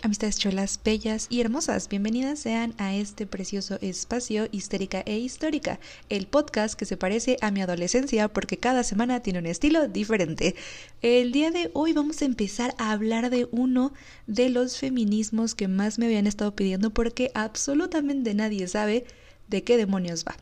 Amistades cholas, bellas y hermosas, bienvenidas sean a este precioso espacio histérica e histórica, el podcast que se parece a mi adolescencia porque cada semana tiene un estilo diferente. El día de hoy vamos a empezar a hablar de uno de los feminismos que más me habían estado pidiendo porque absolutamente nadie sabe de qué demonios va.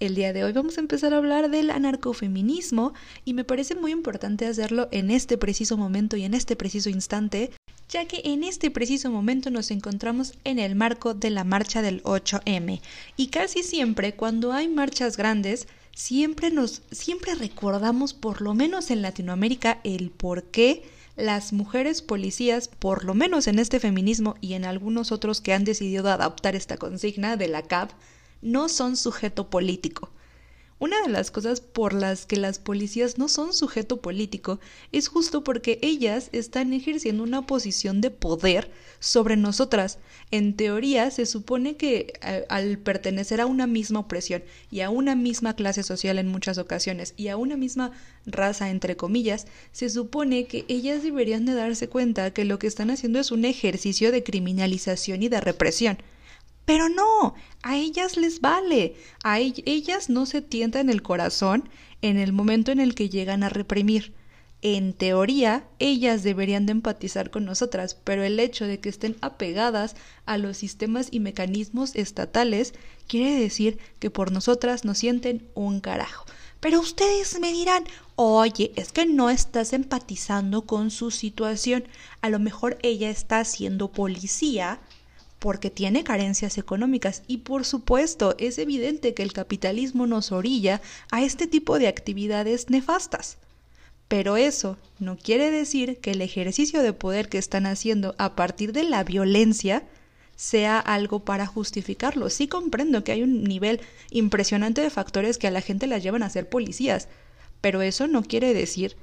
El día de hoy vamos a empezar a hablar del anarcofeminismo y me parece muy importante hacerlo en este preciso momento y en este preciso instante ya que en este preciso momento nos encontramos en el marco de la marcha del 8M. Y casi siempre cuando hay marchas grandes, siempre nos siempre recordamos por lo menos en Latinoamérica el por qué las mujeres policías, por lo menos en este feminismo y en algunos otros que han decidido adaptar esta consigna de la CAP, no son sujeto político. Una de las cosas por las que las policías no son sujeto político es justo porque ellas están ejerciendo una posición de poder sobre nosotras. En teoría se supone que eh, al pertenecer a una misma opresión y a una misma clase social en muchas ocasiones y a una misma raza entre comillas, se supone que ellas deberían de darse cuenta que lo que están haciendo es un ejercicio de criminalización y de represión. Pero no, a ellas les vale, a ellas no se tientan el corazón en el momento en el que llegan a reprimir. En teoría, ellas deberían de empatizar con nosotras, pero el hecho de que estén apegadas a los sistemas y mecanismos estatales quiere decir que por nosotras no sienten un carajo. Pero ustedes me dirán, oye, es que no estás empatizando con su situación. A lo mejor ella está siendo policía porque tiene carencias económicas y por supuesto es evidente que el capitalismo nos orilla a este tipo de actividades nefastas. Pero eso no quiere decir que el ejercicio de poder que están haciendo a partir de la violencia sea algo para justificarlo. Sí comprendo que hay un nivel impresionante de factores que a la gente la llevan a ser policías, pero eso no quiere decir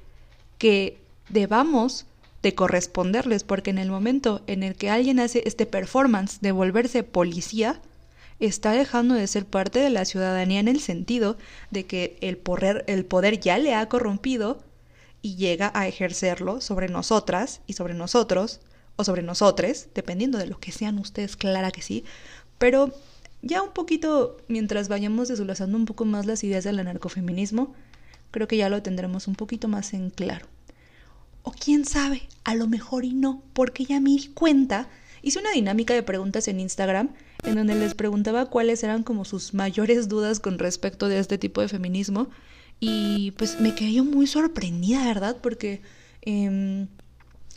que debamos de corresponderles, porque en el momento en el que alguien hace este performance de volverse policía, está dejando de ser parte de la ciudadanía en el sentido de que el poder, el poder ya le ha corrompido y llega a ejercerlo sobre nosotras y sobre nosotros o sobre nosotres, dependiendo de lo que sean ustedes, clara que sí, pero ya un poquito, mientras vayamos desglosando un poco más las ideas del anarcofeminismo, creo que ya lo tendremos un poquito más en claro. O quién sabe, a lo mejor y no, porque ya me di cuenta. Hice una dinámica de preguntas en Instagram en donde les preguntaba cuáles eran como sus mayores dudas con respecto de este tipo de feminismo. Y pues me quedé yo muy sorprendida, ¿verdad? Porque em,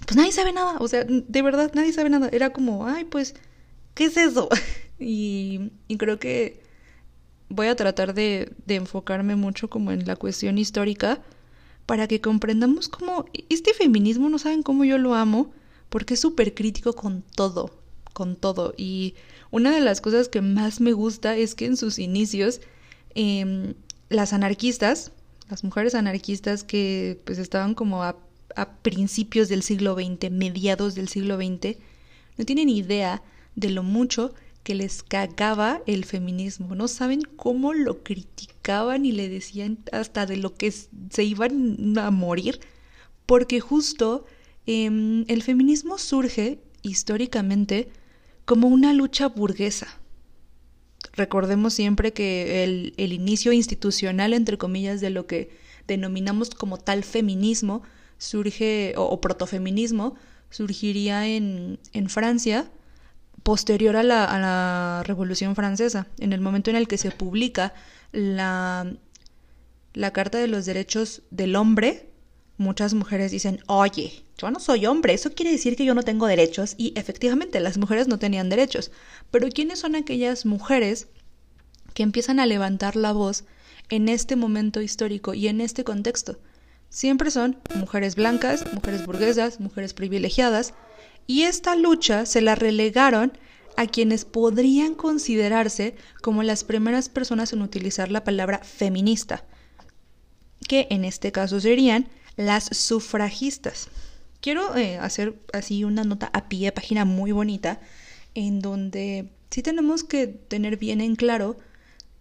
pues nadie sabe nada. O sea, de verdad nadie sabe nada. Era como, ay, pues, ¿qué es eso? y, creo que voy a tratar de, de enfocarme mucho como en la cuestión histórica para que comprendamos cómo este feminismo, no saben cómo yo lo amo, porque es súper crítico con todo, con todo. Y una de las cosas que más me gusta es que en sus inicios em, las anarquistas, las mujeres anarquistas que pues estaban como a, a principios del siglo XX, mediados del siglo XX, no tienen idea de lo mucho que les cagaba el feminismo. No saben cómo lo criticaban y le decían hasta de lo que se iban a morir, porque justo em, el feminismo surge históricamente como una lucha burguesa. Recordemos siempre que el, inicio institucional, entre comillas, de lo que denominamos como tal feminismo, surge, o, o protofeminismo, surgiría en, en Francia, posterior a la, a la Revolución Francesa, en el momento en el que se publica la, la Carta de los Derechos del Hombre, muchas mujeres dicen, oye, yo no soy hombre, eso quiere decir que yo no tengo derechos y efectivamente las mujeres no tenían derechos. Pero ¿quiénes son aquellas mujeres que empiezan a levantar la voz en este momento histórico y en este contexto? Siempre son mujeres blancas, mujeres burguesas, mujeres privilegiadas, y esta lucha se la relegaron a quienes podrían considerarse como las primeras personas en utilizar la palabra feminista, que en este caso serían las sufragistas. Quiero eh, hacer así una nota a pie, página muy bonita, en donde sí tenemos que tener bien en claro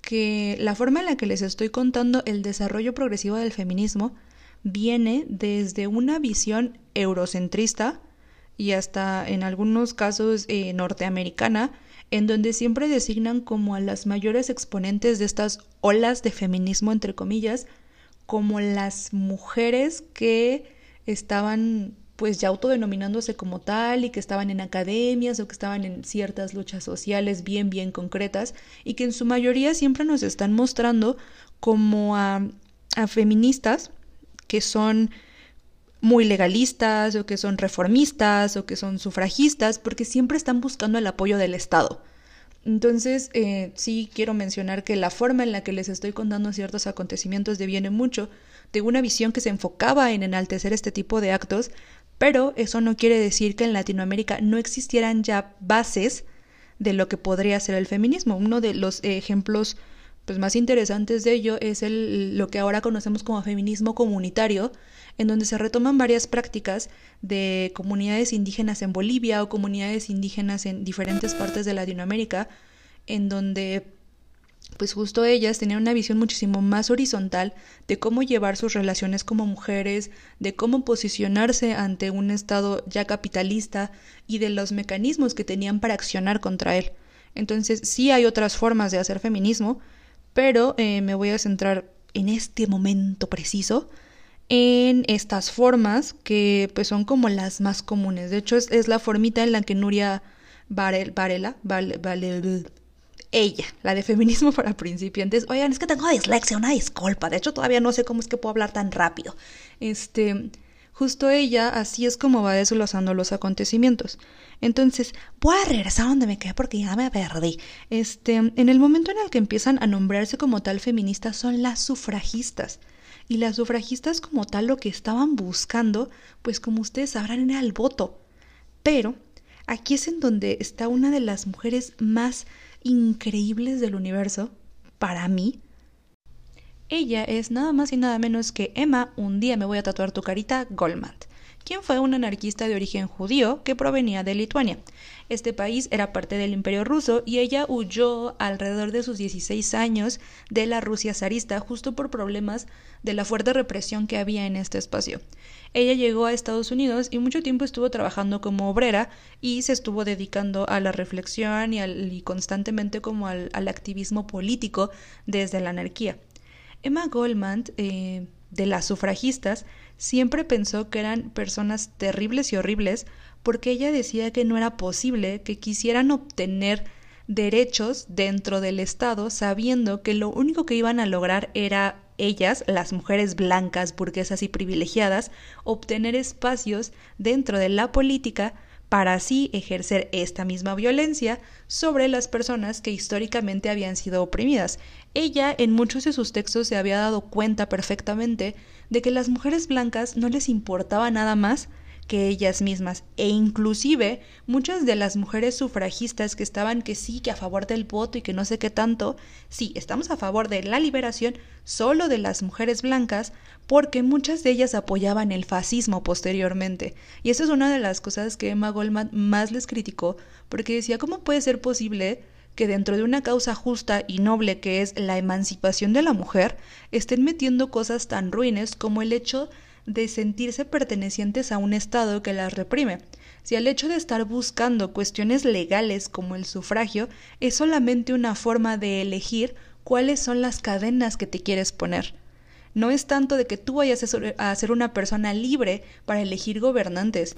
que la forma en la que les estoy contando el desarrollo progresivo del feminismo viene desde una visión eurocentrista y hasta en algunos casos eh, norteamericana, en donde siempre designan como a las mayores exponentes de estas olas de feminismo, entre comillas, como las mujeres que estaban pues ya autodenominándose como tal y que estaban en academias o que estaban en ciertas luchas sociales bien, bien concretas y que en su mayoría siempre nos están mostrando como a, a feministas que son muy legalistas o que son reformistas o que son sufragistas porque siempre están buscando el apoyo del Estado. Entonces, eh, sí quiero mencionar que la forma en la que les estoy contando ciertos acontecimientos deviene mucho de una visión que se enfocaba en enaltecer este tipo de actos, pero eso no quiere decir que en Latinoamérica no existieran ya bases de lo que podría ser el feminismo. Uno de los ejemplos pues, más interesantes de ello es el, lo que ahora conocemos como feminismo comunitario, en donde se retoman varias prácticas de comunidades indígenas en Bolivia o comunidades indígenas en diferentes partes de Latinoamérica, en donde pues justo ellas tenían una visión muchísimo más horizontal de cómo llevar sus relaciones como mujeres, de cómo posicionarse ante un Estado ya capitalista y de los mecanismos que tenían para accionar contra él. Entonces sí hay otras formas de hacer feminismo, pero eh, me voy a centrar en este momento preciso en estas formas que pues son como las más comunes. De hecho es, la formita en la que Nuria Varela, vale, ella, la de feminismo para principiantes. Oigan, es que tengo dislexia, una disculpa. De hecho todavía no sé cómo es que puedo hablar tan rápido. Este, justo ella, así es como va desglosando los acontecimientos. Entonces, voy a regresar donde me quedé porque ya me perdí. Este, en el momento en el que empiezan a nombrarse como tal feministas son las sufragistas. Y las sufragistas como tal lo que estaban buscando, pues como ustedes sabrán, era el voto. Pero aquí es en donde está una de las mujeres más increíbles del universo, para mí. Ella es nada más y nada menos que Emma, un día me voy a tatuar tu carita, Goldman quien fue un anarquista de origen judío que provenía de Lituania. Este país era parte del Imperio ruso y ella huyó alrededor de sus 16 años de la Rusia zarista justo por problemas de la fuerte represión que había en este espacio. Ella llegó a Estados Unidos y mucho tiempo estuvo trabajando como obrera y se estuvo dedicando a la reflexión y, constantemente como al, activismo político desde la anarquía. Emma Goldman, eh, de las sufragistas, siempre pensó que eran personas terribles y horribles porque ella decía que no era posible que quisieran obtener derechos dentro del Estado sabiendo que lo único que iban a lograr era ellas, las mujeres blancas, burguesas y privilegiadas, obtener espacios dentro de la política para así ejercer esta misma violencia sobre las personas que históricamente habían sido oprimidas. Ella en muchos de sus textos se había dado cuenta perfectamente de que las mujeres blancas no les importaba nada más que ellas mismas e inclusive muchas de las mujeres sufragistas que estaban que sí, que a favor del voto y que no sé qué tanto, sí, estamos a favor de la liberación solo de las mujeres blancas porque muchas de ellas apoyaban el fascismo posteriormente. Y esa es una de las cosas que Emma Goldman más les criticó porque decía, ¿cómo puede ser posible que dentro de una causa justa y noble que es la emancipación de la mujer, estén metiendo cosas tan ruines como el hecho de sentirse pertenecientes a un Estado que las reprime, si el hecho de estar buscando cuestiones legales como el sufragio es solamente una forma de elegir cuáles son las cadenas que te quieres poner. No es tanto de que tú vayas a ser una persona libre para elegir gobernantes.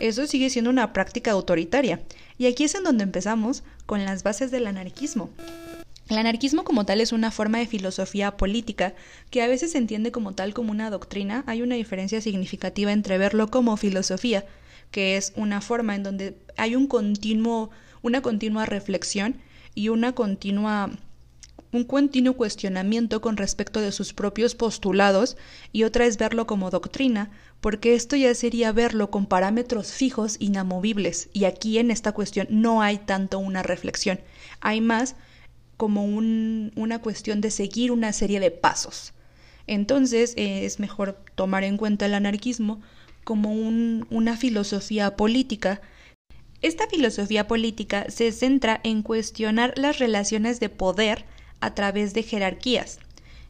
Eso sigue siendo una práctica autoritaria. Y aquí es en donde empezamos con las bases del anarquismo. El anarquismo como tal es una forma de filosofía política que a veces se entiende como tal como una doctrina. Hay una diferencia significativa entre verlo como filosofía, que es una forma en donde hay un continuo, una continua reflexión y una continua un continuo cuestionamiento con respecto de sus propios postulados y otra es verlo como doctrina, porque esto ya sería verlo con parámetros fijos inamovibles y aquí en esta cuestión no hay tanto una reflexión, hay más como una cuestión de seguir una serie de pasos. Entonces eh, es mejor tomar en cuenta el anarquismo como una filosofía política. Esta filosofía política se centra en cuestionar las relaciones de poder a través de jerarquías.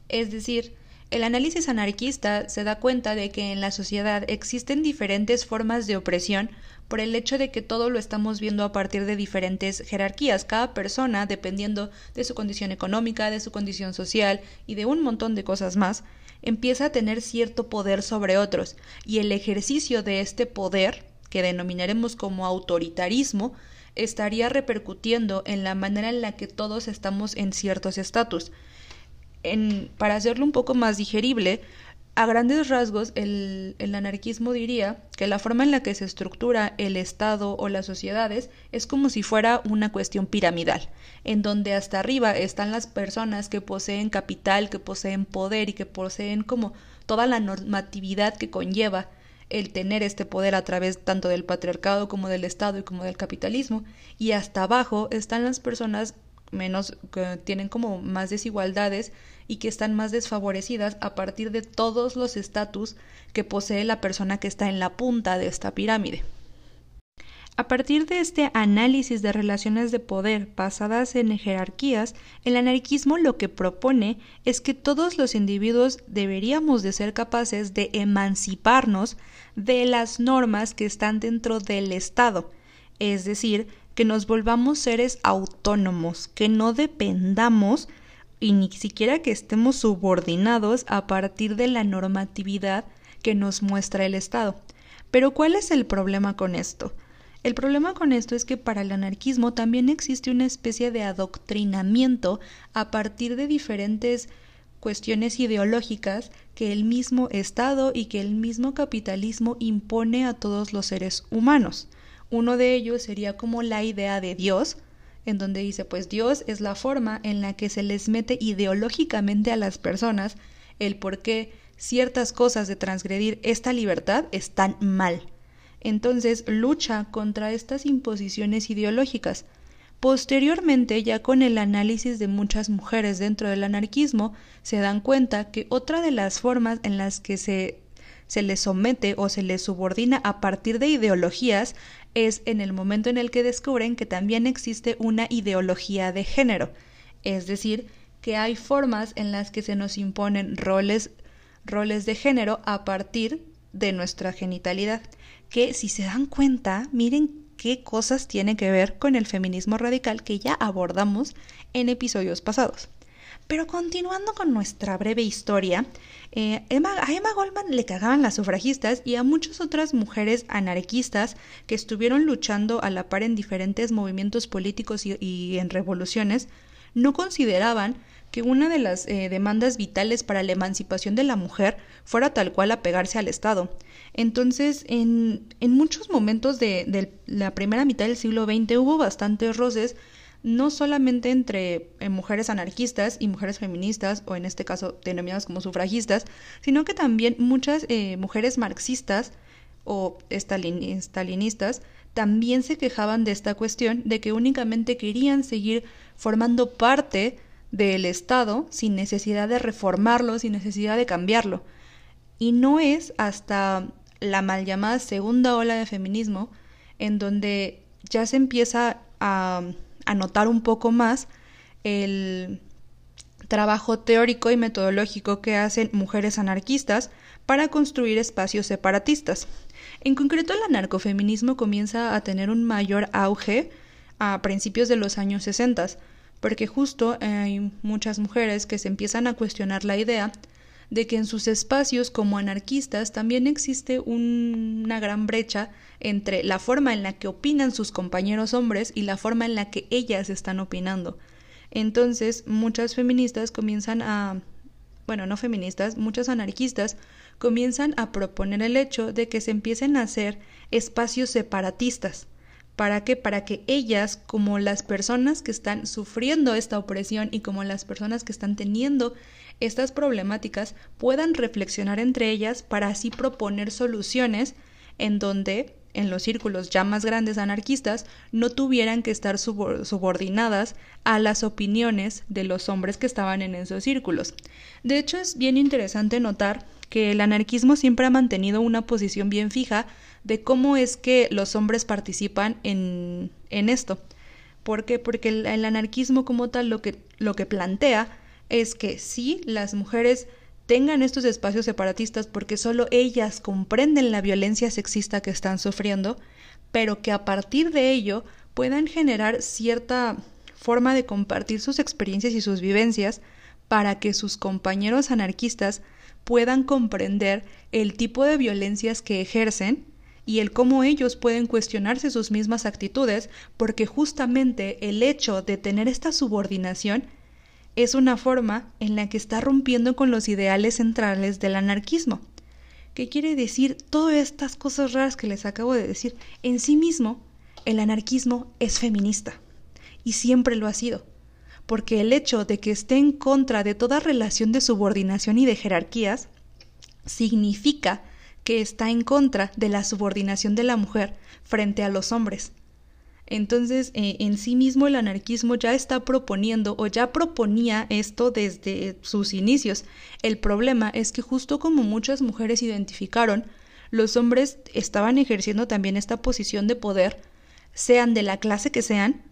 Es decir, El análisis anarquista se da cuenta de que en la sociedad existen diferentes formas de opresión por el hecho de que todo lo estamos viendo a partir de diferentes jerarquías. Cada persona, dependiendo de su condición económica, de su condición social y de un montón de cosas más, empieza a tener cierto poder sobre otros, y el ejercicio de este poder, que denominaremos como autoritarismo, estaría repercutiendo en la manera en la que todos estamos en ciertos estatus para hacerlo un poco más digerible, a grandes rasgos, el, anarquismo diría que la forma en la que se estructura el Estado o las sociedades es como si fuera una cuestión piramidal, en donde hasta arriba están las personas que poseen capital, que poseen poder y que poseen como toda la normatividad que conlleva el tener este poder a través tanto del patriarcado como del Estado y como del capitalismo, y hasta abajo están las personas menos, que tienen como más desigualdades y que están más desfavorecidas a partir de todos los estatus que posee la persona que está en la punta de esta pirámide. A partir de este análisis de relaciones de poder basadas en jerarquías, el anarquismo lo que propone es que todos los individuos deberíamos de ser capaces de emanciparnos de las normas que están dentro del Estado, es decir, que nos volvamos seres autónomos, que no dependamos y ni siquiera que estemos subordinados a partir de la normatividad que nos muestra el Estado. Pero ¿cuál es el problema con esto? El problema con esto es que para el anarquismo también existe una especie de adoctrinamiento a partir de diferentes cuestiones ideológicas que el mismo Estado y que el mismo capitalismo impone a todos los seres humanos. Uno de ellos sería como la idea de Dios, en donde dice, pues Dios es la forma en la que se les mete ideológicamente a las personas el por qué ciertas cosas de transgredir esta libertad están mal. Entonces lucha contra estas imposiciones ideológicas. Posteriormente, ya con el análisis de muchas mujeres dentro del anarquismo, se dan cuenta que otra de las formas en las que se, se les somete o se les subordina a partir de ideologías es en el momento en el que descubren que también existe una ideología de género, es decir, que hay formas en las que se nos imponen roles, roles de género a partir de nuestra genitalidad, que si se dan cuenta, miren qué cosas tiene que ver con el feminismo radical que ya abordamos en episodios pasados. Pero continuando con nuestra breve historia, eh, a Emma Goldman le cagaban las sufragistas y a muchas otras mujeres anarquistas que estuvieron luchando a la par en diferentes movimientos políticos y, en revoluciones, no consideraban que una de las eh, demandas vitales para la emancipación de la mujer fuera tal cual apegarse al Estado. Entonces, en, en muchos momentos de, de la primera mitad del siglo XX hubo bastantes roces no solamente entre eh, mujeres anarquistas y mujeres feministas, o en este caso denominadas como sufragistas, sino que también muchas eh, mujeres marxistas o stalinistas también se quejaban de esta cuestión de que únicamente querían seguir formando parte del Estado sin necesidad de reformarlo, sin necesidad de cambiarlo. Y no es hasta la mal llamada segunda ola de feminismo en donde ya se empieza a anotar un poco más el trabajo teórico y metodológico que hacen mujeres anarquistas para construir espacios separatistas. En concreto, el anarcofeminismo comienza a tener un mayor auge a principios de los años 60, porque justo hay muchas mujeres que se empiezan a cuestionar la idea de que en sus espacios como anarquistas también existe una gran brecha entre la forma en la que opinan sus compañeros hombres y la forma en la que ellas están opinando. Entonces, muchas feministas comienzan a, bueno, no feministas, muchas anarquistas comienzan a proponer el hecho de que se empiecen a hacer espacios separatistas. ¿Para qué? Para que ellas, como las personas que están sufriendo esta opresión y como las personas que están teniendo estas problemáticas, puedan reflexionar entre ellas para así proponer soluciones en donde en los círculos ya más grandes anarquistas no tuvieran que estar subordinadas a las opiniones de los hombres que estaban en esos círculos. De hecho, es bien interesante notar que el anarquismo siempre ha mantenido una posición bien fija de cómo es que los hombres participan en, en esto. ¿Por qué? Porque el, el, anarquismo como tal lo que, lo que plantea es que sí, las mujeres tengan estos espacios separatistas porque solo ellas comprenden la violencia sexista que están sufriendo, pero que a partir de ello puedan generar cierta forma de compartir sus experiencias y sus vivencias para que sus compañeros anarquistas puedan comprender el tipo de violencias que ejercen y el cómo ellos pueden cuestionarse sus mismas actitudes, porque justamente el hecho de tener esta subordinación es una forma en la que está rompiendo con los ideales centrales del anarquismo. ¿Qué quiere decir todas estas cosas raras que les acabo de decir? En sí mismo, el anarquismo es feminista y siempre lo ha sido, porque el hecho de que esté en contra de toda relación de subordinación y de jerarquías significa que está en contra de la subordinación de la mujer frente a los hombres. Entonces, eh, en sí mismo el anarquismo ya está proponiendo o ya proponía esto desde sus inicios. El problema es que justo como muchas mujeres identificaron, los hombres estaban ejerciendo también esta posición de poder, sean de la clase que sean,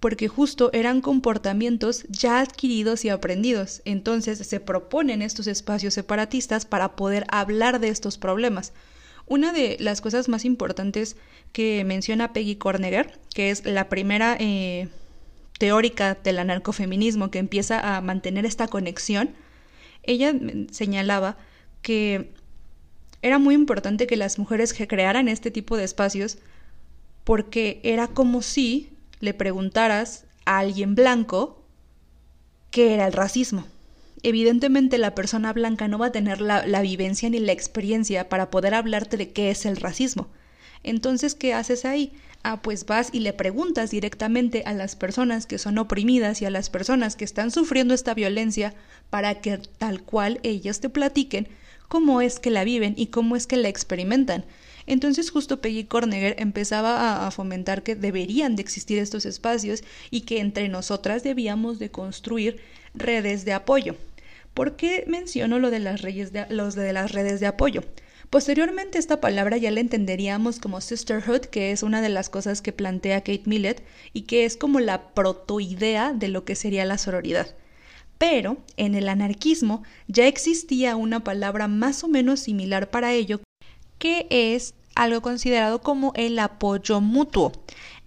porque justo eran comportamientos ya adquiridos y aprendidos. Entonces se proponen estos espacios separatistas para poder hablar de estos problemas. Una de las cosas más importantes que menciona Peggy Corneger, que es la primera eh, teórica del anarcofeminismo que empieza a mantener esta conexión, ella señalaba que era muy importante que las mujeres crearan este tipo de espacios porque era como si le preguntaras a alguien blanco qué era el racismo. Evidentemente la persona blanca no va a tener la, vivencia ni la experiencia para poder hablarte de qué es el racismo. Entonces, ¿qué haces ahí? Ah, pues vas y le preguntas directamente a las personas que son oprimidas y a las personas que están sufriendo esta violencia para que tal cual ellas te platiquen cómo es que la viven y cómo es que la experimentan. Entonces justo Peggy Corneger empezaba a, fomentar que deberían de existir estos espacios y que entre nosotras debíamos de construir redes de apoyo. ¿Por qué menciono lo de las, de, los de las redes de apoyo? Posteriormente esta palabra ya la entenderíamos como sisterhood, que es una de las cosas que plantea Kate Millett y que es como la protoidea de lo que sería la sororidad. Pero en el anarquismo ya existía una palabra más o menos similar para ello, que es algo considerado como el apoyo mutuo.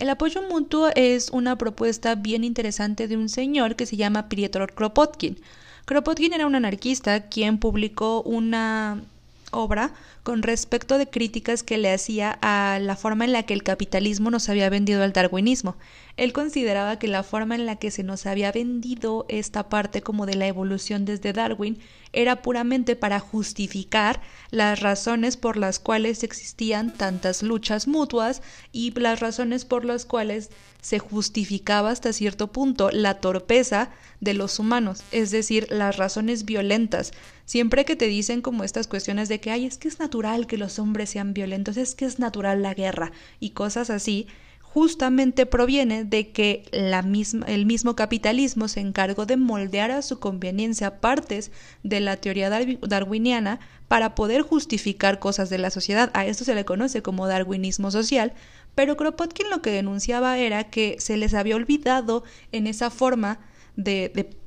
El apoyo mutuo es una propuesta bien interesante de un señor que se llama Pietro Kropotkin. Kropotkin era un anarquista quien publicó una obra con respecto de críticas que le hacía a la forma en la que el capitalismo nos había vendido al darwinismo. Él consideraba que la forma en la que se nos había vendido esta parte como de la evolución desde Darwin era puramente para justificar las razones por las cuales existían tantas luchas mutuas y las razones por las cuales se justificaba hasta cierto punto la torpeza de los humanos, es decir, las razones violentas. Siempre que te dicen como estas cuestiones de que, ay, es que es natural que los hombres sean violentos, es que es natural la guerra y cosas así, justamente proviene de que la misma, el mismo capitalismo se encargó de moldear a su conveniencia partes de la teoría darwiniana para poder justificar cosas de la sociedad. A esto se le conoce como darwinismo social, pero Kropotkin lo que denunciaba era que se les había olvidado en esa forma de, de,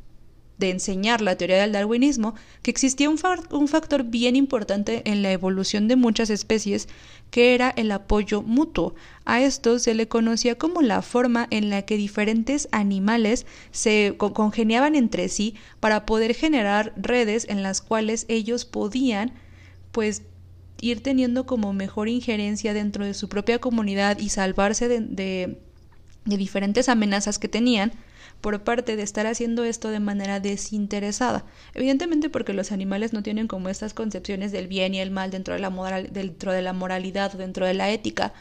enseñar la teoría del darwinismo que existía un, un factor bien importante en la evolución de muchas especies que era el apoyo mutuo. A esto se le conocía como la forma en la que diferentes animales se congeniaban entre sí para poder generar redes en las cuales ellos podían pues ir teniendo como mejor injerencia dentro de su propia comunidad y salvarse de, de, diferentes amenazas que tenían por parte de estar haciendo esto de manera desinteresada. Evidentemente porque los animales no tienen como estas concepciones del bien y el mal dentro de la, moral, dentro de la moralidad o dentro de la ética,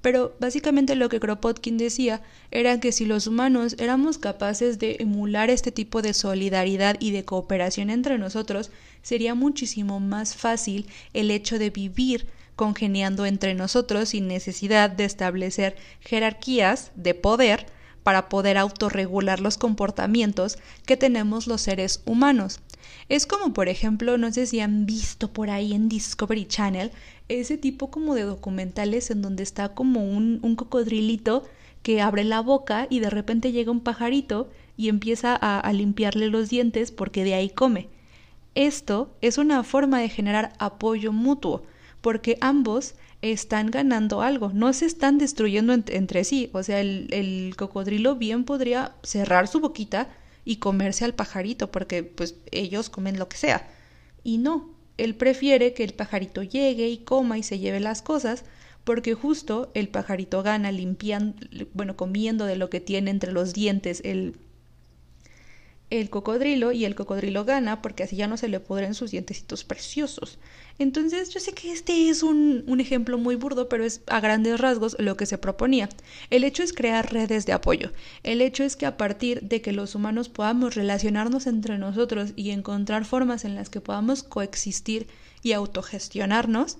pero básicamente lo que Kropotkin decía era que si los humanos éramos capaces de emular este tipo de solidaridad y de cooperación entre nosotros, sería muchísimo más fácil el hecho de vivir congeniando entre nosotros sin necesidad de establecer jerarquías de poder para poder autorregular los comportamientos que tenemos los seres humanos. Es como, por ejemplo, no sé si han visto por ahí en Discovery Channel ese tipo como de documentales en donde está como un, un cocodrilito que abre la boca y de repente llega un pajarito y empieza a, a limpiarle los dientes porque de ahí come. Esto es una forma de generar apoyo mutuo, porque ambos están ganando algo, no se están destruyendo entre sí. O sea, el, el, cocodrilo bien podría cerrar su boquita y comerse al pajarito, porque pues ellos comen lo que sea. Y no, él prefiere que el pajarito llegue y coma y se lleve las cosas, porque justo el pajarito gana limpiando, bueno, comiendo de lo que tiene entre los dientes el el cocodrilo y el cocodrilo gana porque así ya no se le pudren sus dientecitos preciosos. Entonces yo sé que este es un, un, ejemplo muy burdo, pero es a grandes rasgos lo que se proponía. El hecho es crear redes de apoyo. El hecho es que a partir de que los humanos podamos relacionarnos entre nosotros y encontrar formas en las que podamos coexistir y autogestionarnos,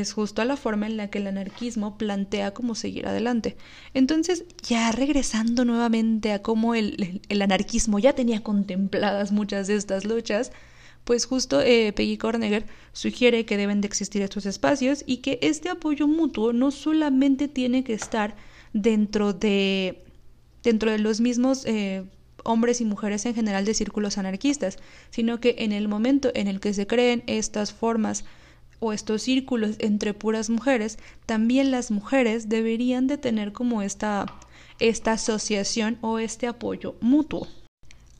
es justo la forma en la que el anarquismo plantea cómo seguir adelante. Entonces, ya regresando nuevamente a cómo el, el, anarquismo ya tenía contempladas muchas de estas luchas, pues justo eh, Peggy Corneger sugiere que deben de existir estos espacios y que este apoyo mutuo no solamente tiene que estar dentro de dentro de los mismos eh, hombres y mujeres en general de círculos anarquistas, sino que en el momento en el que se creen estas formas estos círculos entre puras mujeres, también las mujeres deberían de tener como esta, esta asociación o este apoyo mutuo.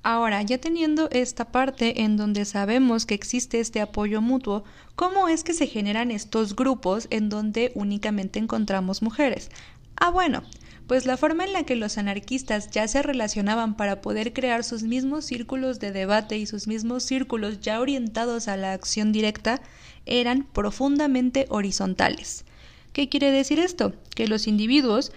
Ahora, ya teniendo esta parte en donde sabemos que existe este apoyo mutuo, ¿cómo es que se generan estos grupos en donde únicamente encontramos mujeres? Ah, bueno, pues la forma en la que los anarquistas ya se relacionaban para poder crear sus mismos círculos de debate y sus mismos círculos ya orientados a la acción directa eran profundamente horizontales. ¿Qué quiere decir esto? Que los individuos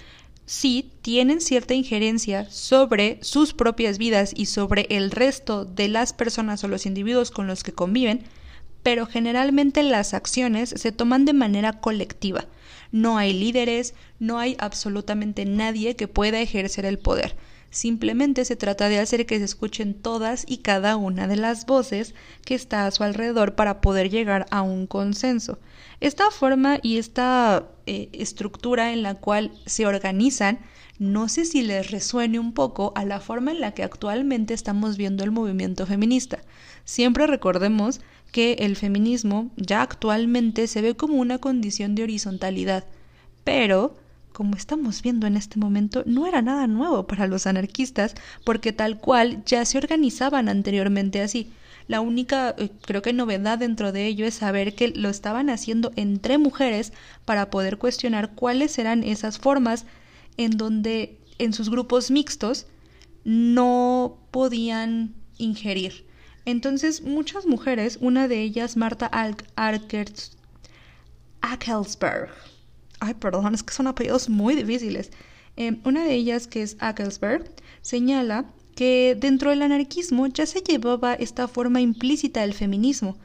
sí tienen cierta injerencia sobre sus propias vidas y sobre el resto de las personas o los individuos con los que conviven, pero generalmente las acciones se toman de manera colectiva. No hay líderes, no hay absolutamente nadie que pueda ejercer el poder. Simplemente se trata de hacer que se escuchen todas y cada una de las voces que está a su alrededor para poder llegar a un consenso. Esta forma y esta eh, estructura en la cual se organizan, no sé si les resuene un poco a la forma en la que actualmente estamos viendo el movimiento feminista. Siempre recordemos que el feminismo ya actualmente se ve como una condición de horizontalidad, pero como estamos viendo en este momento, no era nada nuevo para los anarquistas, porque tal cual ya se organizaban anteriormente así. La única, eh, creo que novedad dentro de ello es saber que lo estaban haciendo entre mujeres para poder cuestionar cuáles eran esas formas en donde en sus grupos mixtos no podían ingerir. Entonces, muchas mujeres, una de ellas, Marta Ackelsberg, Ay, perdón, es que son apellidos muy difíciles. Eh, una de ellas, que es Ackelsberg, señala que dentro del anarquismo ya se llevaba esta forma implícita del feminismo,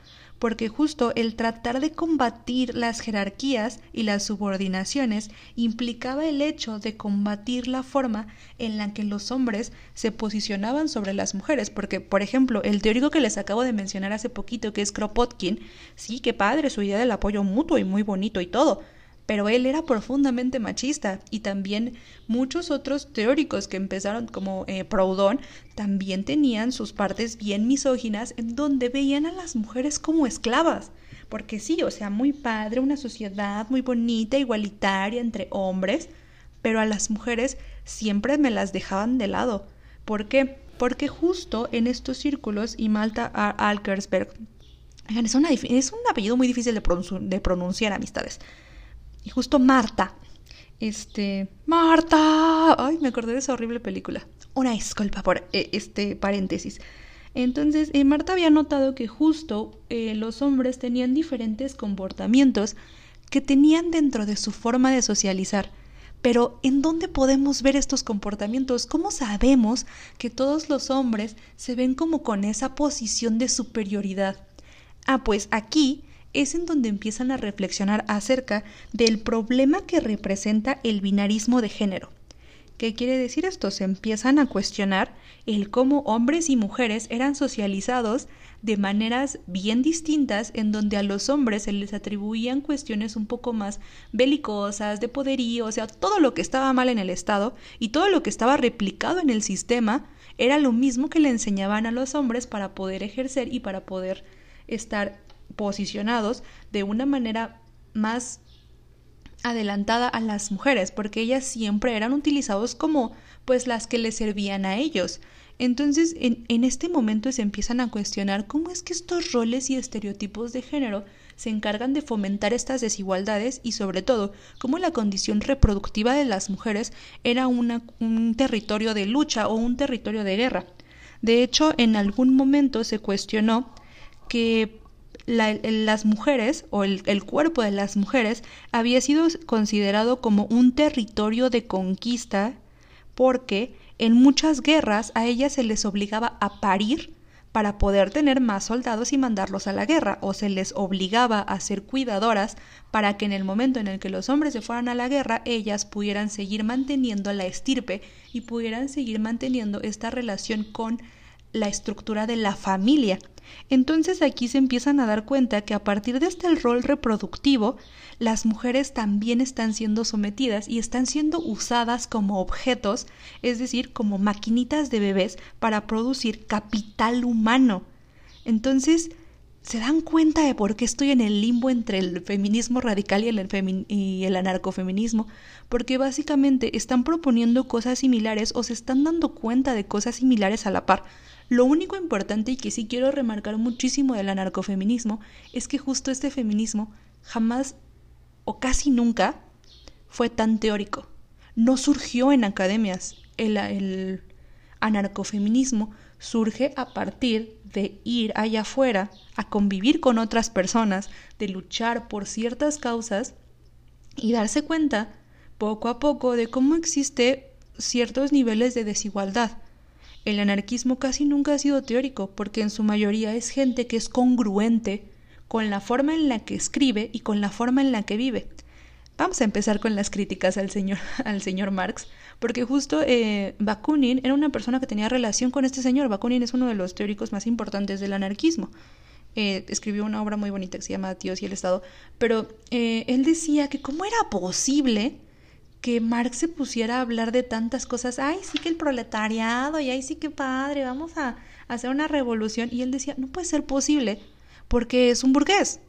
porque justo el tratar de combatir las jerarquías y las subordinaciones implicaba el hecho de combatir la forma en la que los hombres se posicionaban sobre las mujeres, porque por ejemplo, el teórico que les acabo de mencionar hace poquito, que es Kropotkin, sí, qué padre su idea del apoyo mutuo y muy bonito y todo, pero él era profundamente machista y también muchos otros teóricos que empezaron como eh, Proudhon también tenían sus partes bien misóginas en donde veían a las mujeres como esclavas. Porque sí, o sea, muy padre, una sociedad muy bonita, igualitaria entre hombres, pero a las mujeres siempre me las dejaban de lado. ¿Por qué? Porque justo en estos círculos, y Malta Alkersberg, es, una, es un apellido muy difícil de, de pronunciar, amistades. Y justo Marta, este, Marta, ay, me acordé de esa horrible película. Una disculpa por eh, este paréntesis. Entonces, eh, Marta había notado que justo eh, los hombres tenían diferentes comportamientos que tenían dentro de su forma de socializar. Pero, ¿en dónde podemos ver estos comportamientos? ¿Cómo sabemos que todos los hombres se ven como con esa posición de superioridad? Ah, pues aquí es en donde empiezan a reflexionar acerca del problema que representa el binarismo de género. ¿Qué quiere decir esto? Se empiezan a cuestionar el cómo hombres y mujeres eran socializados de maneras bien distintas en donde a los hombres se les atribuían cuestiones un poco más belicosas, de poderío, o sea, todo lo que estaba mal en el Estado y todo lo que estaba replicado en el sistema era lo mismo que le enseñaban a los hombres para poder ejercer y para poder estar posicionados de una manera más adelantada a las mujeres, porque ellas siempre eran utilizados como pues las que les servían a ellos. Entonces, en, en, este momento se empiezan a cuestionar cómo es que estos roles y estereotipos de género se encargan de fomentar estas desigualdades y sobre todo cómo la condición reproductiva de las mujeres era una, un territorio de lucha o un territorio de guerra. De hecho, en algún momento se cuestionó que las mujeres o el, el, cuerpo de las mujeres había sido considerado como un territorio de conquista porque en muchas guerras a ellas se les obligaba a parir para poder tener más soldados y mandarlos a la guerra, o se les obligaba a ser cuidadoras para que en el momento en el que los hombres se fueran a la guerra, ellas pudieran seguir manteniendo la estirpe y pudieran seguir manteniendo esta relación con la estructura de la familia. Entonces aquí se empiezan a dar cuenta que a partir de este rol reproductivo, las mujeres también están siendo sometidas y están siendo usadas como objetos, es decir, como maquinitas de bebés para producir capital humano. Entonces, ¿se dan cuenta de por qué estoy en el limbo entre el feminismo radical y el, anarcofeminismo? Porque básicamente están proponiendo cosas similares o se están dando cuenta de cosas similares a la par lo único importante y que sí quiero remarcar muchísimo del anarcofeminismo es que justo este feminismo jamás o casi nunca fue tan teórico. No surgió en academias. El, anarcofeminismo surge a partir de ir allá afuera a convivir con otras personas, de luchar por ciertas causas y darse cuenta poco a poco de cómo existe ciertos niveles de desigualdad el anarquismo casi nunca ha sido teórico, porque en su mayoría es gente que es congruente con la forma en la que escribe y con la forma en la que vive. Vamos a empezar con las críticas al señor, al señor Marx, porque justo eh, Bakunin era una persona que tenía relación con este señor. Bakunin es uno de los teóricos más importantes del anarquismo. Eh, escribió una obra muy bonita que se llama Dios y el Estado, pero eh, él decía que cómo era posible que Marx se pusiera a hablar de tantas cosas, ay, sí que el proletariado, y ay, sí que padre, vamos a, hacer una revolución. Y él decía, no puede ser posible, porque es un burgués.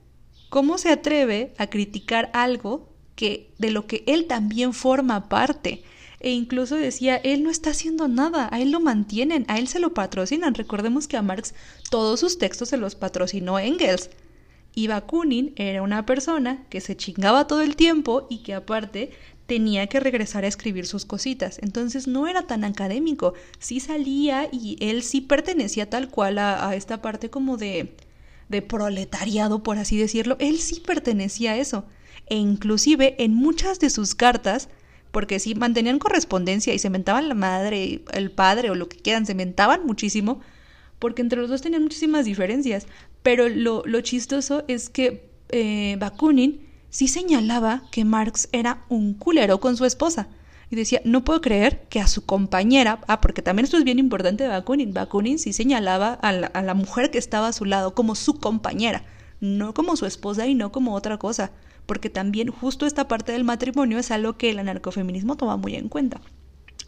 ¿Cómo se atreve a criticar algo que de lo que él también forma parte? E incluso decía, él no está haciendo nada, a él lo mantienen, a él se lo patrocinan. Recordemos que a Marx todos sus textos se los patrocinó Engels. Y Bakunin era una persona que se chingaba todo el tiempo y que aparte tenía que regresar a escribir sus cositas. Entonces no era tan académico. Sí salía y él sí pertenecía tal cual a, esta parte como de, de proletariado, por así decirlo. Él sí pertenecía a eso. E inclusive en muchas de sus cartas, porque sí mantenían correspondencia y se mentaban la madre, el padre o lo que quieran, se mentaban muchísimo, porque entre los dos tenían muchísimas diferencias. Pero lo, lo chistoso es que eh, Bakunin sí señalaba que Marx era un culero con su esposa. Y decía, no puedo creer que a su compañera, ah, porque también esto es bien importante de Bakunin, Bakunin sí señalaba a la, a la mujer que estaba a su lado como su compañera, no como su esposa y no como otra cosa, porque también justo esta parte del matrimonio es algo que el anarcofeminismo toma muy en cuenta,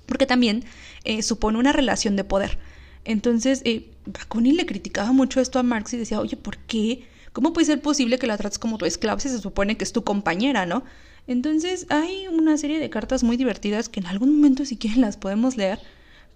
porque también eh, supone una relación de poder. Entonces, eh, Bakunin le criticaba mucho esto a Marx y decía, oye, ¿por qué ¿Cómo puede ser posible que la trates como tu esclava si se supone que es tu compañera, no? Entonces hay una serie de cartas muy divertidas que en algún momento si quieren las podemos leer.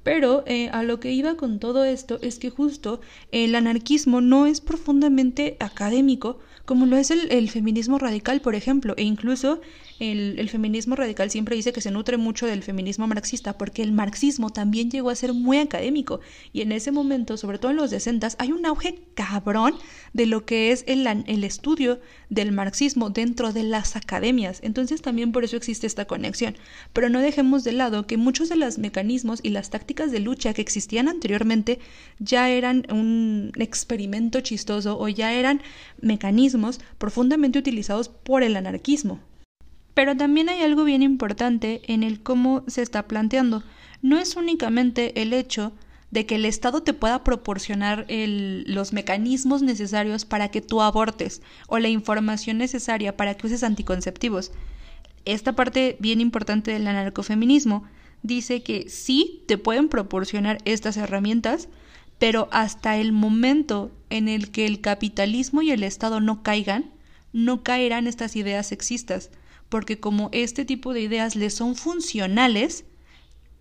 Pero eh, a lo que iba con todo esto es que justo el anarquismo no es profundamente académico como lo es el, el feminismo radical, por ejemplo, e incluso el, feminismo radical siempre dice que se nutre mucho del feminismo marxista, porque el marxismo también llegó a ser muy académico. Y en ese momento, sobre todo en los decentas, hay un auge cabrón de lo que es el, el estudio del marxismo dentro de las academias. Entonces también por eso existe esta conexión. Pero no dejemos de lado que muchos de los mecanismos y las tácticas de lucha que existían anteriormente ya eran un experimento chistoso o ya eran mecanismos profundamente utilizados por el anarquismo. Pero también hay algo bien importante en el cómo se está planteando. No es únicamente el hecho de que el Estado te pueda proporcionar los mecanismos necesarios para que tú abortes o la información necesaria para que uses anticonceptivos. Esta parte bien importante del anarcofeminismo dice que sí te pueden proporcionar estas herramientas, pero hasta el momento en el que el capitalismo y el Estado no caigan, no caerán estas ideas sexistas, porque como este tipo de ideas les son funcionales,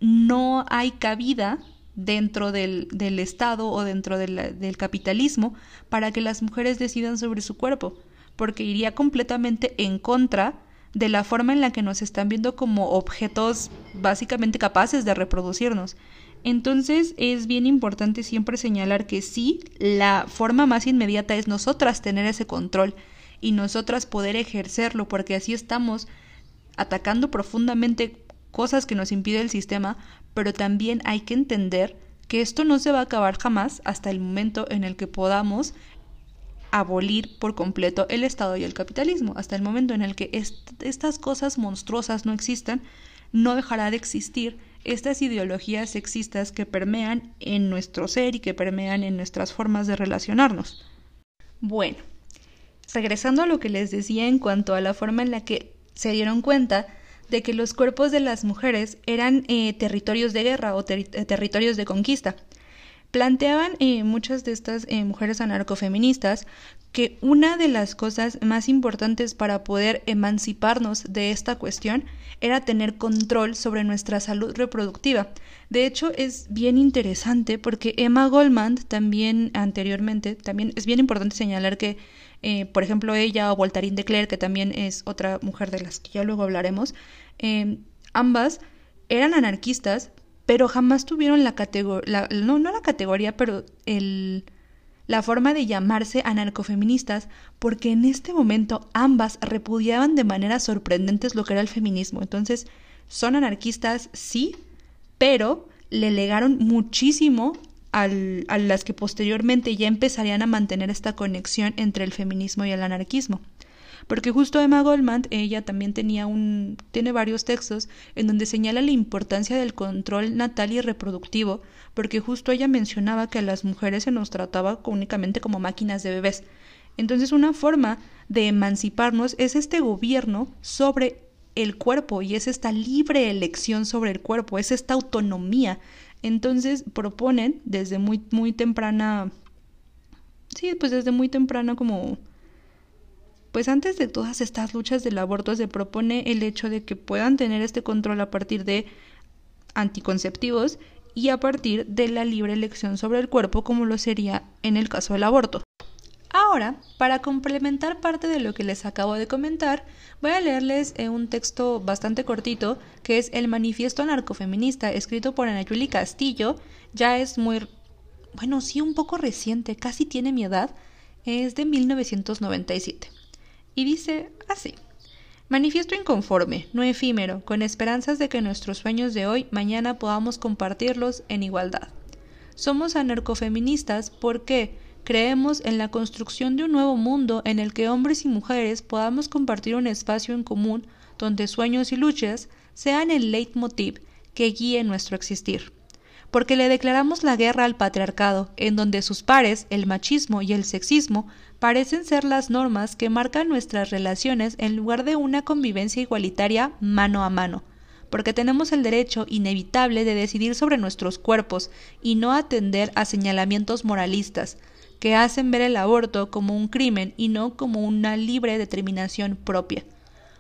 no hay cabida dentro del, del Estado o dentro del capitalismo para que las mujeres decidan sobre su cuerpo, porque iría completamente en contra de la forma en la que nos están viendo como objetos básicamente capaces de reproducirnos. Entonces es bien importante siempre señalar que sí, la forma más inmediata es nosotras tener ese control y nosotras poder ejercerlo, porque así estamos atacando profundamente cosas que nos impide el sistema, pero también hay que entender que esto no se va a acabar jamás hasta el momento en el que podamos abolir por completo el Estado y el capitalismo. Hasta el momento en el que estas cosas monstruosas no existan, no dejará de existir estas ideologías sexistas que permean en nuestro ser y que permean en nuestras formas de relacionarnos. Bueno, regresando a lo que les decía en cuanto a la forma en la que se dieron cuenta de que los cuerpos de las mujeres eran eh, territorios de guerra o eh, territorios de conquista. Planteaban eh, muchas de estas mujeres anarcofeministas que una de las cosas más importantes para poder emanciparnos de esta cuestión era tener control sobre nuestra salud reproductiva. De hecho, es bien interesante porque Emma Goldman también anteriormente, también es bien importante señalar que, eh, por ejemplo, ella o Voltaire de que también es otra mujer de las que ya luego hablaremos, eh, ambas eran anarquistas, pero jamás tuvieron la categoría, no, no la categoría, pero el la forma de llamarse anarcofeministas porque en este momento ambas repudiaban de manera sorprendentes lo que era el feminismo. Entonces, son anarquistas, sí, pero le legaron muchísimo al, a las que posteriormente ya empezarían a mantener esta conexión entre el feminismo y el anarquismo. Porque justo Emma Goldman, ella también tenía un, tiene varios textos en donde señala la importancia del control natal y reproductivo, porque justo ella mencionaba que a las mujeres se nos trataba únicamente como máquinas de bebés. Entonces una forma de emanciparnos es este gobierno sobre el cuerpo y es esta libre elección sobre el cuerpo, es esta autonomía. Entonces proponen desde muy muy temprana sí, pues desde muy temprana como pues antes de todas estas luchas del aborto se propone el hecho de que puedan tener este control a partir de anticonceptivos y a partir de la libre elección sobre el cuerpo como lo sería en el caso del aborto. Ahora, para complementar parte de lo que les acabo de comentar, voy a leerles eh, un texto bastante cortito que es el Manifiesto Anarcofeminista escrito por Ana Yuli Castillo. Ya es muy, bueno, sí, un poco reciente, casi tiene mi edad, es de 1997 y dice así. Manifiesto inconforme, no efímero, con esperanzas de que nuestros sueños de hoy mañana podamos compartirlos en igualdad. Somos anarcofeministas porque creemos en la construcción de un nuevo mundo en el que hombres y mujeres podamos compartir un espacio en común donde sueños y luchas sean el leitmotiv que guíe nuestro existir. Porque le declaramos la guerra al patriarcado, en donde sus pares, el machismo y el sexismo, parecen ser las normas que marcan nuestras relaciones en lugar de una convivencia igualitaria mano a mano, porque tenemos el derecho inevitable de decidir sobre nuestros cuerpos y no atender a señalamientos moralistas, que hacen ver el aborto como un crimen y no como una libre determinación propia.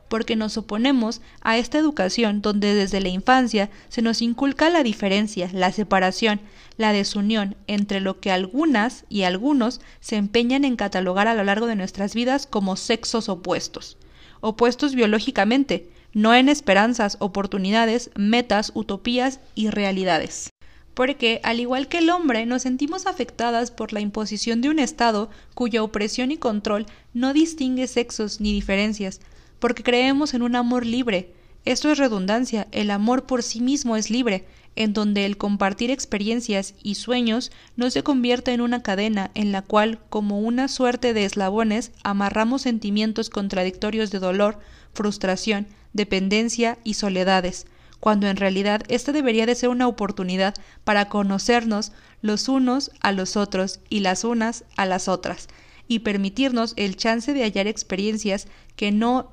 Porque nos oponemos a esta educación donde desde la infancia se nos inculca la diferencia, la separación, la desunión entre lo que algunas y algunos se empeñan en catalogar a lo largo de nuestras vidas como sexos opuestos, opuestos biológicamente, no en esperanzas, oportunidades, metas, utopías y realidades porque, al igual que el hombre, nos sentimos afectadas por la imposición de un Estado cuya opresión y control no distingue sexos ni diferencias, porque creemos en un amor libre. Esto es redundancia, el amor por sí mismo es libre, en donde el compartir experiencias y sueños no se convierte en una cadena en la cual, como una suerte de eslabones, amarramos sentimientos contradictorios de dolor, frustración, dependencia y soledades, cuando en realidad esta debería de ser una oportunidad para conocernos los unos a los otros y las unas a las otras, y permitirnos el chance de hallar experiencias que no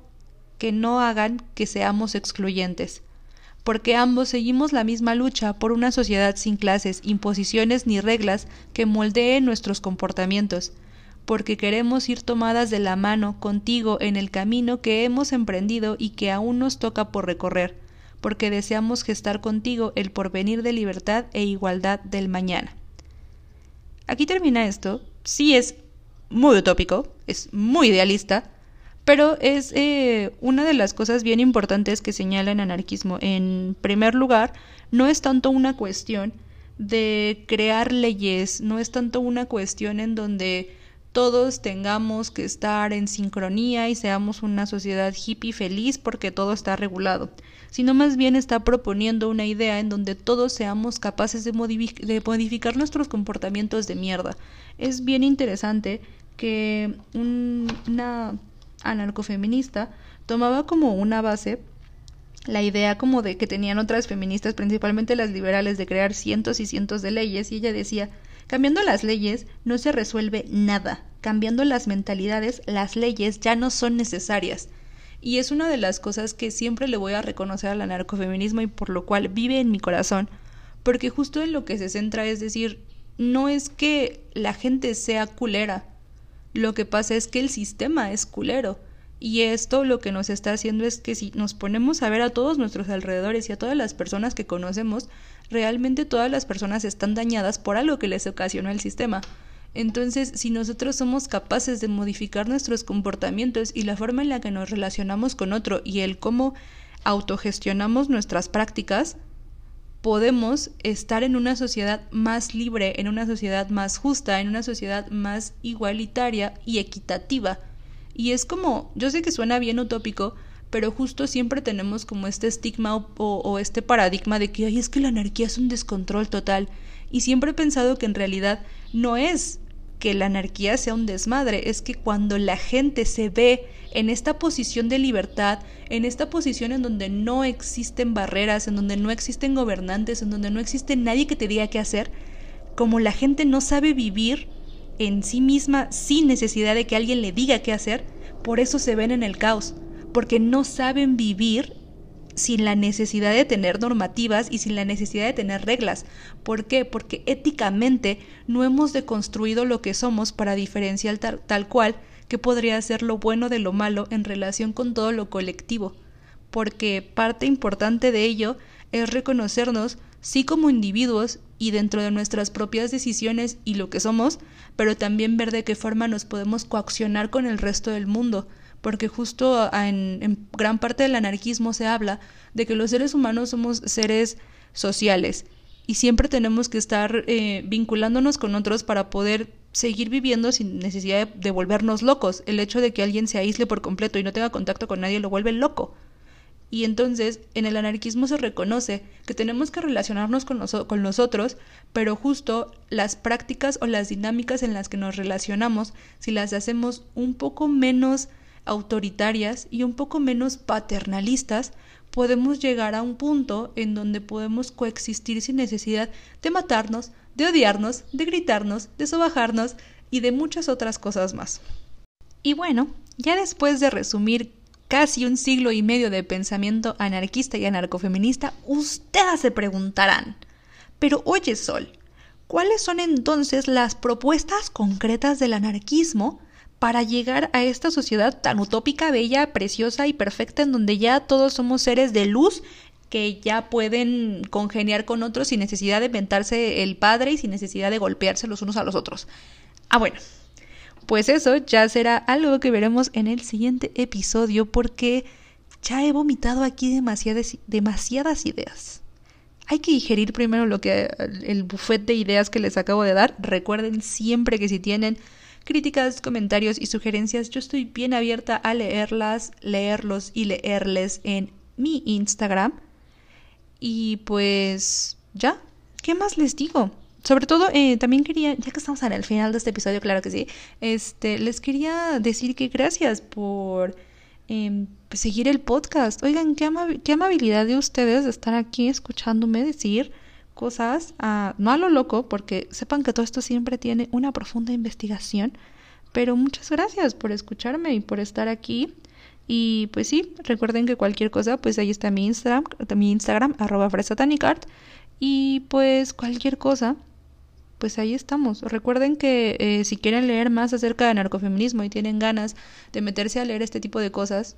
que no hagan que seamos excluyentes. Porque ambos seguimos la misma lucha por una sociedad sin clases, imposiciones ni reglas que moldeen nuestros comportamientos, porque queremos ir tomadas de la mano contigo en el camino que hemos emprendido y que aún nos toca por recorrer, porque deseamos gestar contigo el porvenir de libertad e igualdad del mañana. Aquí termina esto, sí es muy utópico, es muy idealista, pero es eh, una de las cosas bien importantes que señala el anarquismo. En primer lugar, no es tanto una cuestión de crear leyes, no es tanto una cuestión en donde todos tengamos que estar en sincronía y seamos una sociedad hippie feliz porque todo está regulado, sino más bien está proponiendo una idea en donde todos seamos capaces de, modificar nuestros comportamientos de mierda. Es bien interesante que una anarcofeminista tomaba como una base la idea como de que tenían otras feministas, principalmente las liberales, de crear cientos y cientos de leyes, y ella decía, cambiando las leyes no se resuelve nada, cambiando las mentalidades, las leyes ya no son necesarias. Y es una de las cosas que siempre le voy a reconocer al anarcofeminismo y por lo cual vive en mi corazón, porque justo en lo que se centra es decir, no es que la gente sea culera, lo que pasa es que el sistema es culero. Y esto lo que nos está haciendo es que si nos ponemos a ver a todos nuestros alrededores y a todas las personas que conocemos, realmente todas las personas están dañadas por algo que les ocasionó el sistema. Entonces, si nosotros somos capaces de modificar nuestros comportamientos y la forma en la que nos relacionamos con otro y el cómo autogestionamos nuestras prácticas, podemos estar en una sociedad más libre, en una sociedad más justa, en una sociedad más igualitaria y equitativa. Y es como, yo sé que suena bien utópico, pero justo siempre tenemos como este estigma o, este paradigma de que Ay, es que la anarquía es un descontrol total. Y siempre he pensado que en realidad no es que la anarquía sea un desmadre, es que cuando la gente se ve en esta posición de libertad, en esta posición en donde no existen barreras, en donde no existen gobernantes, en donde no existe nadie que te diga qué hacer, como la gente no sabe vivir en sí misma sin necesidad de que alguien le diga qué hacer, por eso se ven en el caos, porque no saben vivir sin la necesidad de tener normativas y sin la necesidad de tener reglas. ¿Por qué? Porque éticamente no hemos deconstruido lo que somos para diferenciar tal, cual que podría ser lo bueno de lo malo en relación con todo lo colectivo. Porque parte importante de ello es reconocernos sí como individuos y dentro de nuestras propias decisiones y lo que somos, pero también ver de qué forma nos podemos coaccionar con el resto del mundo, porque justo en, gran parte del anarquismo se habla de que los seres humanos somos seres sociales y siempre tenemos que estar eh, vinculándonos con otros para poder seguir viviendo sin necesidad de, volvernos locos. El hecho de que alguien se aísle por completo y no tenga contacto con nadie lo vuelve loco. Y entonces en el anarquismo se reconoce que tenemos que relacionarnos con, con nosotros, pero justo las prácticas o las dinámicas en las que nos relacionamos, si las hacemos un poco menos autoritarias y un poco menos paternalistas, podemos llegar a un punto en donde podemos coexistir sin necesidad de matarnos, de odiarnos, de gritarnos, de sobajarnos y de muchas otras cosas más. Y bueno, ya después de resumir casi un siglo y medio de pensamiento anarquista y anarcofeminista, ustedes se preguntarán, pero oye Sol, ¿cuáles son entonces las propuestas concretas del anarquismo para llegar a esta sociedad tan utópica, bella, preciosa y perfecta en donde ya todos somos seres de luz que ya pueden congeniar con otros sin necesidad de inventarse el padre y sin necesidad de golpearse los unos a los otros. Ah, bueno, pues eso ya será algo que veremos en el siguiente episodio porque ya he vomitado aquí demasiadas, ideas. Hay que digerir primero lo que el buffet de ideas que les acabo de dar. Recuerden siempre que si tienen críticas, comentarios y sugerencias, yo estoy bien abierta a leerlas, leerlos y leerles en mi Instagram. Y pues ya, ¿qué más les digo? Sobre todo, eh, también quería, ya que estamos el final de este episodio, claro que sí, este, les quería decir que gracias por em, seguir el podcast. Oigan, qué, qué amabilidad de ustedes de estar aquí escuchándome decir cosas, no a lo loco, porque sepan que todo esto siempre tiene una profunda investigación. Pero muchas gracias por escucharme y por estar aquí. Y pues sí, recuerden que cualquier cosa, pues ahí está mi Instagram, mi Instagram, arroba fresatanicart. Y pues cualquier cosa, pues ahí estamos. Recuerden que eh, si quieren leer más acerca de narcofeminismo y tienen ganas de meterse a leer este tipo de cosas,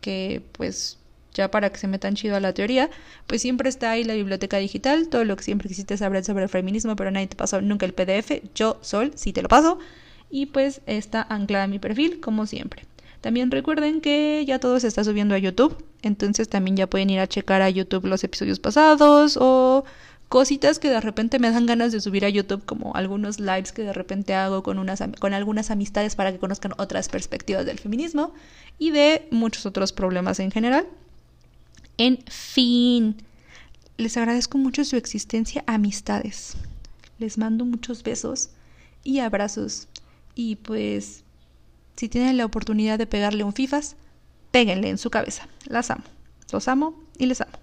que pues ya para que se metan chido a la teoría, pues siempre está ahí la biblioteca digital, todo lo que siempre quisiste saber sobre el feminismo, pero nadie te pasó nunca el PDF, yo, Sol, sí te lo paso, y pues está anclada mi perfil, como siempre. También recuerden que ya todo se está subiendo a YouTube, entonces también ya pueden ir a checar a YouTube los episodios pasados o cositas que de repente me dan ganas de subir a YouTube, como algunos lives que de repente hago con, unas, con algunas amistades para que conozcan otras perspectivas del feminismo y de muchos otros problemas en general. En fin, les agradezco mucho su existencia, amistades. Les mando muchos besos y abrazos. Y pues, si tienen la oportunidad de pegarle un FIFAS, péguenle en su cabeza. Las amo. Los amo y les amo.